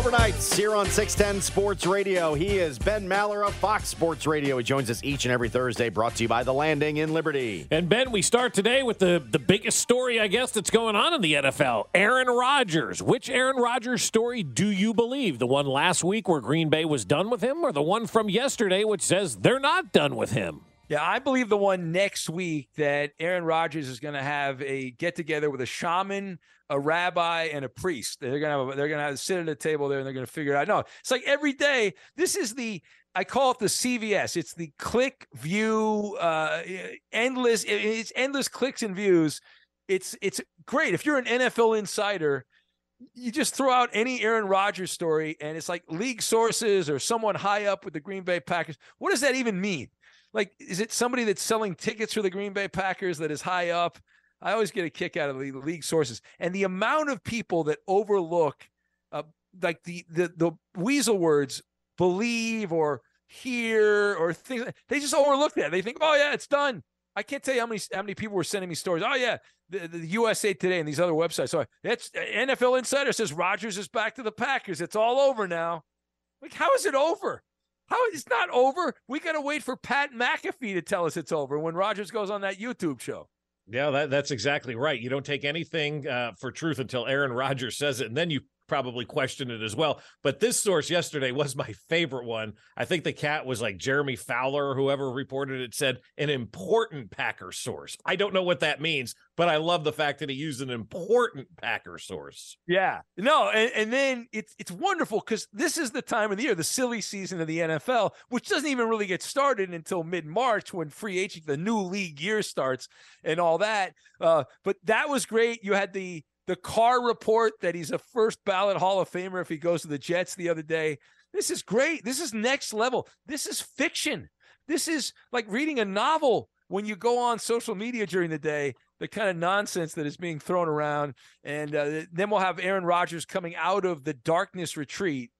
overnights here on 610 Sports Radio. He is Ben Maller of Fox Sports Radio. He joins us each and every Thursday, brought to you by The Landing in Liberty. And Ben, we start today with the, the biggest story, I guess, that's going on in the NFL Aaron Rodgers. Which Aaron Rodgers story do you believe? The one last week where Green Bay was done with him, or the one from yesterday which says they're not done with him? Yeah, I believe the one next week that Aaron Rodgers is going to have a get together with a shaman, a rabbi, and a priest. They're going to have, they're going to have sit at a table there and they're going to figure it out. No, it's like every day. This is the I call it the CVS. It's the click view, uh, endless. It's endless clicks and views. It's it's great if you're an NFL insider. You just throw out any Aaron Rodgers story, and it's like league sources or someone high up with the Green Bay Packers. What does that even mean? Like is it somebody that's selling tickets for the Green Bay Packers that is high up? I always get a kick out of the league sources and the amount of people that overlook uh, like the the the weasel words believe or hear or things they just overlook that. They think, "Oh yeah, it's done." I can't tell you how many how many people were sending me stories. Oh yeah, the, the USA Today and these other websites. So that's NFL Insider says Rodgers is back to the Packers. It's all over now. Like how is it over? How it's not over? We got to wait for Pat McAfee to tell us it's over when Rodgers goes on that YouTube show. Yeah, that, that's exactly right. You don't take anything uh, for truth until Aaron Rodgers says it, and then you probably question it as well. But this source yesterday was my favorite one. I think the cat was like Jeremy Fowler or whoever reported it said an important Packer source. I don't know what that means, but I love the fact that he used an important Packer source. Yeah. No, and, and then it's it's wonderful because this is the time of the year, the silly season of the NFL, which doesn't even really get started until mid-March when free agent, the new league year starts and all that. Uh, but that was great. You had the the Carr report that he's a first ballot Hall of Famer if he goes to the Jets the other day. This is great. This is next level. This is fiction. This is like reading a novel when you go on social media during the day, the kind of nonsense that is being thrown around. And uh, then we'll have Aaron Rodgers coming out of the darkness retreat.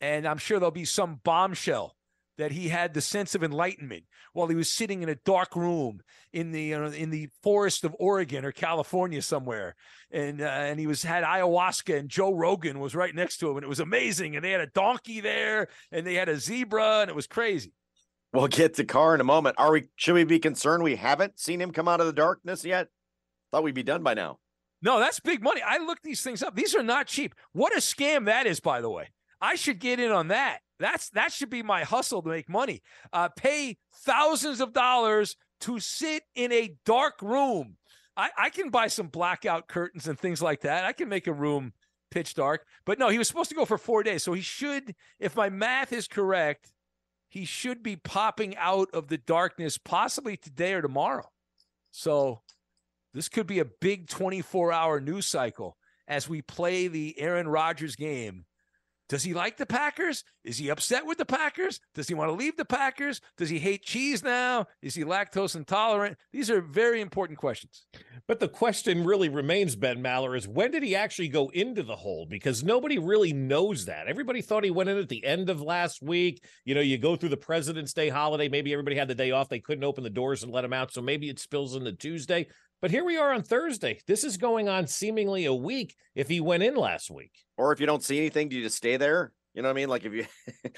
And I'm sure there'll be some bombshell that he had the sense of enlightenment while he was sitting in a dark room in the uh, in the forest of Oregon or California somewhere, and uh, and he was had ayahuasca and Joe Rogan was right next to him, and it was amazing. And they had a donkey there, and they had a zebra, and it was crazy. We'll get to Carr in a moment. Are we? Should we be concerned we haven't seen him come out of the darkness yet? Thought we'd be done by now. No, that's big money. I looked these things up. These are not cheap. What a scam that is, by the way. I should get in on that. That's that should be my hustle to make money. Uh, pay thousands of dollars to sit in a dark room. I, I can buy some blackout curtains and things like that. I can make a room pitch dark. But no, he was supposed to go for four days. So he should, if my math is correct, he should be popping out of the darkness possibly today or tomorrow. So this could be a big 24 hour news cycle as we play the Aaron Rodgers game does he like the Packers? Is he upset with the Packers? Does he want to leave the Packers? Does he hate cheese now? Is he lactose intolerant? These are very important questions. But the question really remains, Ben Maller, is when did he actually go into the hole? Because nobody really knows that. Everybody thought he went in at the end of last week. You know, you go through the President's Day holiday. Maybe everybody had the day off. They couldn't open the doors and let him out. So maybe it spills into Tuesday. But here we are on Thursday. This is going on seemingly a week if he went in last week. Or if you don't see anything, do you just stay there? You know what I mean? Like if you,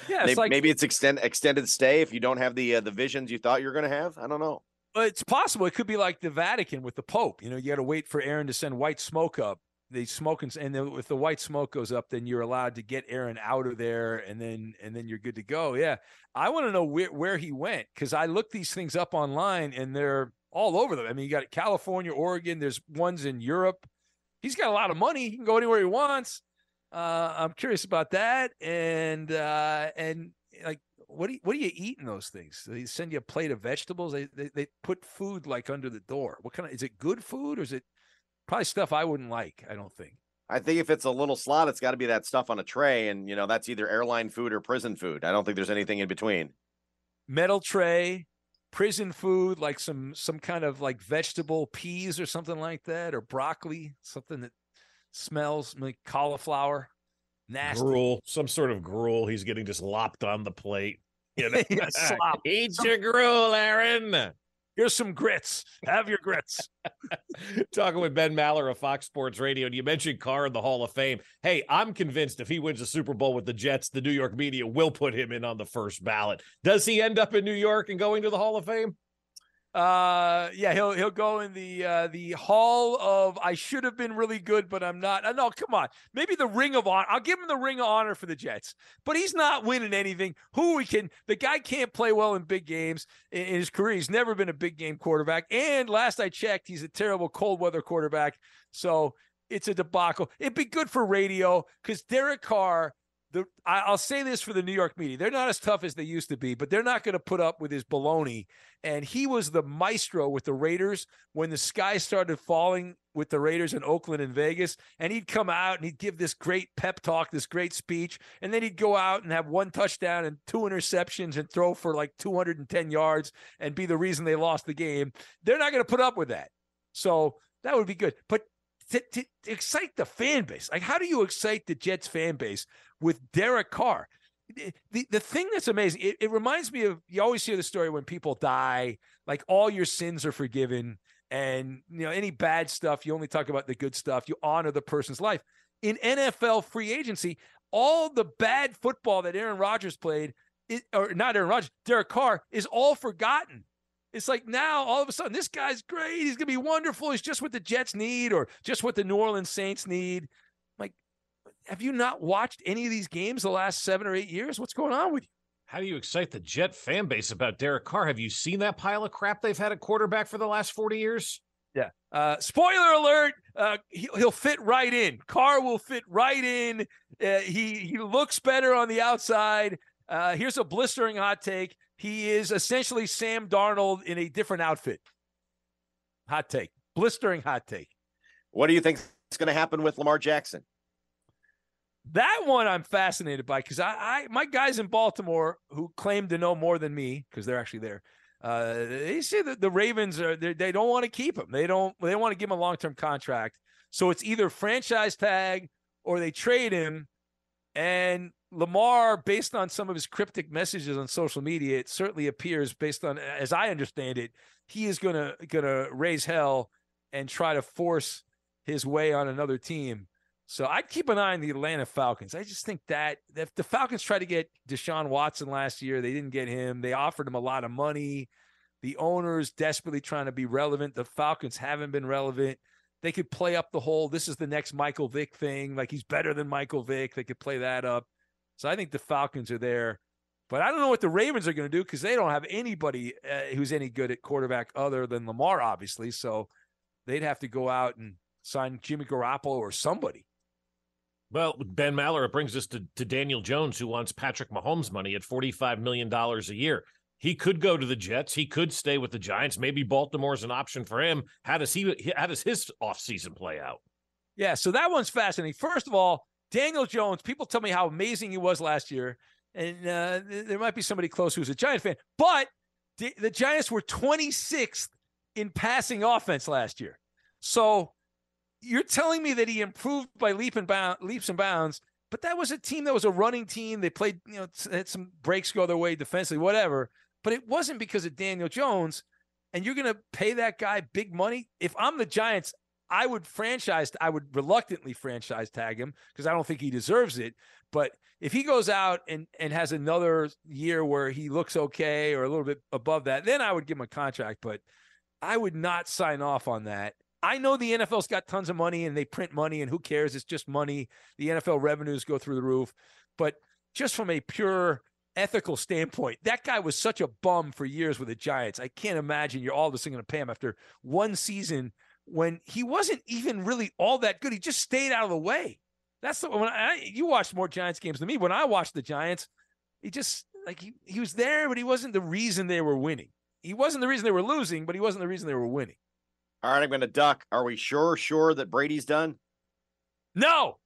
yeah, maybe, it's like, maybe it's extend extended stay if you don't have the uh, the visions you thought you were going to have. I don't know. It's possible. It could be like the Vatican with the Pope. You know, you got to wait for Aaron to send white smoke up. They smoke and, and then if the white smoke goes up, then you're allowed to get Aaron out of there, and then and then you're good to go. Yeah, I want to know where where he went because I looked these things up online and they're all over them. I mean, you got California, Oregon. There's ones in Europe. He's got a lot of money. He can go anywhere he wants. Uh, I'm curious about that, and uh, and like what do you, what do you eat in those things? They send you a plate of vegetables. They, they they put food like under the door. What kind of is it? Good food or is it probably stuff I wouldn't like? I don't think. I think if it's a little slot, it's got to be that stuff on a tray, and you know that's either airline food or prison food. I don't think there's anything in between. Metal tray, prison food, like some some kind of like vegetable peas or something like that, or broccoli, something that smells like cauliflower. Nasty. Gruel, some sort of gruel. He's getting just lopped on the plate. You know, Yeah, eat your gruel, Aaron. Here's some grits. Have your grits. Talking with Ben Maller of Fox Sports Radio, and you mentioned Carr in the Hall of Fame. Hey, I'm convinced if he wins a Super Bowl with the Jets, the New York media will put him in on the first ballot. Does he end up in New York and going to the Hall of Fame? Uh, yeah, he'll he'll go in the uh, the hall of I should have been really good, but I'm not. Uh, no, come on, maybe the Ring of Honor. I'll give him the Ring of Honor for the Jets, but he's not winning anything. Who we can? The guy can't play well in big games in, in his career. He's never been a big game quarterback, and last I checked, he's a terrible cold weather quarterback. So it's a debacle. It'd be good for radio because Derek Carr the I, I'll say this for the New York media: they're not as tough as they used to be, but they're not going to put up with his baloney. And he was the maestro with the Raiders when the sky started falling with the Raiders in Oakland and Vegas. And he'd come out and he'd give this great pep talk, this great speech, and then he'd go out and have one touchdown and two interceptions and throw for like 210 yards and be the reason they lost the game. They're not going to put up with that. So that would be good. But to, to, to excite the fan base, like how do you excite the Jets fan base with Derek Carr? The, the thing that's amazing, it, it reminds me of you always hear the story when people die, like all your sins are forgiven, and you know any bad stuff, you only talk about the good stuff. You honor the person's life. In NFL free agency, all the bad football that Aaron Rodgers played, or not Aaron Rodgers, Derek Carr, is all forgotten. It's like now all of a sudden this guy's great. He's gonna be wonderful. He's just what the Jets need, or just what the New Orleans Saints need. Like, have you not watched any of these games the last seven or eight years? What's going on with you? How do you excite the Jet fan base about Derek Carr? Have you seen that pile of crap they've had at quarterback for the last 40 years? Yeah. Uh, spoiler alert: uh, he, will fit right in. Carr will fit right in. Uh, he he looks better on the outside. Uh, here's a blistering hot take. He is essentially Sam Darnold in a different outfit. Hot take. Blistering hot take. What do you think is going to happen with Lamar Jackson? That one I'm fascinated by because I, I my guys in Baltimore who claim to know more than me because they're actually there. Uh, they say that the Ravens are they don't want to keep him. They don't they want to give him a long term contract. So it's either franchise tag or they trade him. And Lamar, based on some of his cryptic messages on social media, it certainly appears, based on as I understand it, he is gonna gonna raise hell and try to force his way on another team. So I'd keep an eye on the Atlanta Falcons. I just think that if the Falcons tried to get Deshaun Watson last year, they didn't get him. They offered him a lot of money. The owners desperately trying to be relevant. The Falcons haven't been relevant. They could play up the whole this is the next Michael Vick thing. Like he's better than Michael Vick. They could play that up. So I think the Falcons are there. But I don't know what the Ravens are going to do because they don't have anybody uh, who's any good at quarterback other than Lamar, obviously. So they'd have to go out and sign Jimmy Garoppolo or somebody. Well, Ben Maller, it brings us to, to Daniel Jones, who wants Patrick Mahomes money at $45 million a year. He could go to the Jets. He could stay with the Giants. Maybe Baltimore's an option for him. How does he how does his offseason play out? Yeah, so that one's fascinating. First of all, Daniel Jones, people tell me how amazing he was last year. And uh, there might be somebody close who's a Giant fan, but the, Giants were 26th in passing offense last year. So you're telling me that he improved by leap and bound, leaps and bounds, but that was a team that was a running team. They played, you know, had some breaks go their way defensively, whatever. But it wasn't because of Daniel Jones. And you're going to pay that guy big money. If I'm the Giants, I would franchise, I would reluctantly franchise tag him because I don't think he deserves it. But if he goes out and, and has another year where he looks okay or a little bit above that, then I would give him a contract. But I would not sign off on that. I know the NFL's got tons of money and they print money, and who cares? It's just money. The NFL revenues go through the roof. But just from a pure ethical standpoint, that guy was such a bum for years with the Giants. I can't imagine you're all of a sudden going to pay him after one season when he wasn't even really all that good. He just stayed out of the way. That's the when I, you watched more Giants games than me. When I watched the Giants, he just like he, he was there, but he wasn't the reason they were winning. He wasn't the reason they were losing, but he wasn't the reason they were winning. All right, I'm going to duck. Are we sure, sure that Brady's done? No,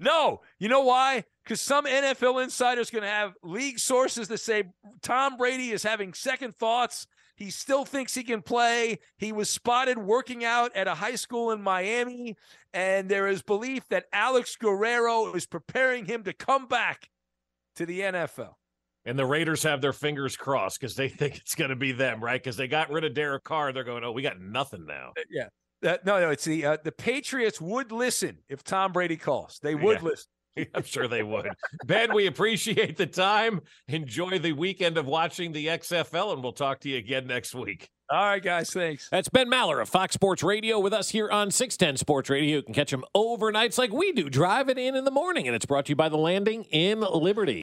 no. You know why? Because some NFL insiders going to have league sources that say Tom Brady is having second thoughts. He still thinks he can play. He was spotted working out at a high school in Miami, and there is belief that Alex Guerrero is preparing him to come back to the NFL. And the Raiders have their fingers crossed because they think it's going to be them, right? Because they got rid of Derek Carr. They're going, oh, we got nothing now. Uh, yeah. Uh, no, no, it's the uh, the Patriots would listen if Tom Brady calls. They would yeah. listen. I'm sure they would. ben, we appreciate the time. Enjoy the weekend of watching the XFL, and we'll talk to you again next week. All right, guys. Thanks. That's Ben Maller of Fox Sports Radio with us here on 610 Sports Radio. You can catch him overnights like we do, driving in in the morning. And it's brought to you by The Landing in Liberty.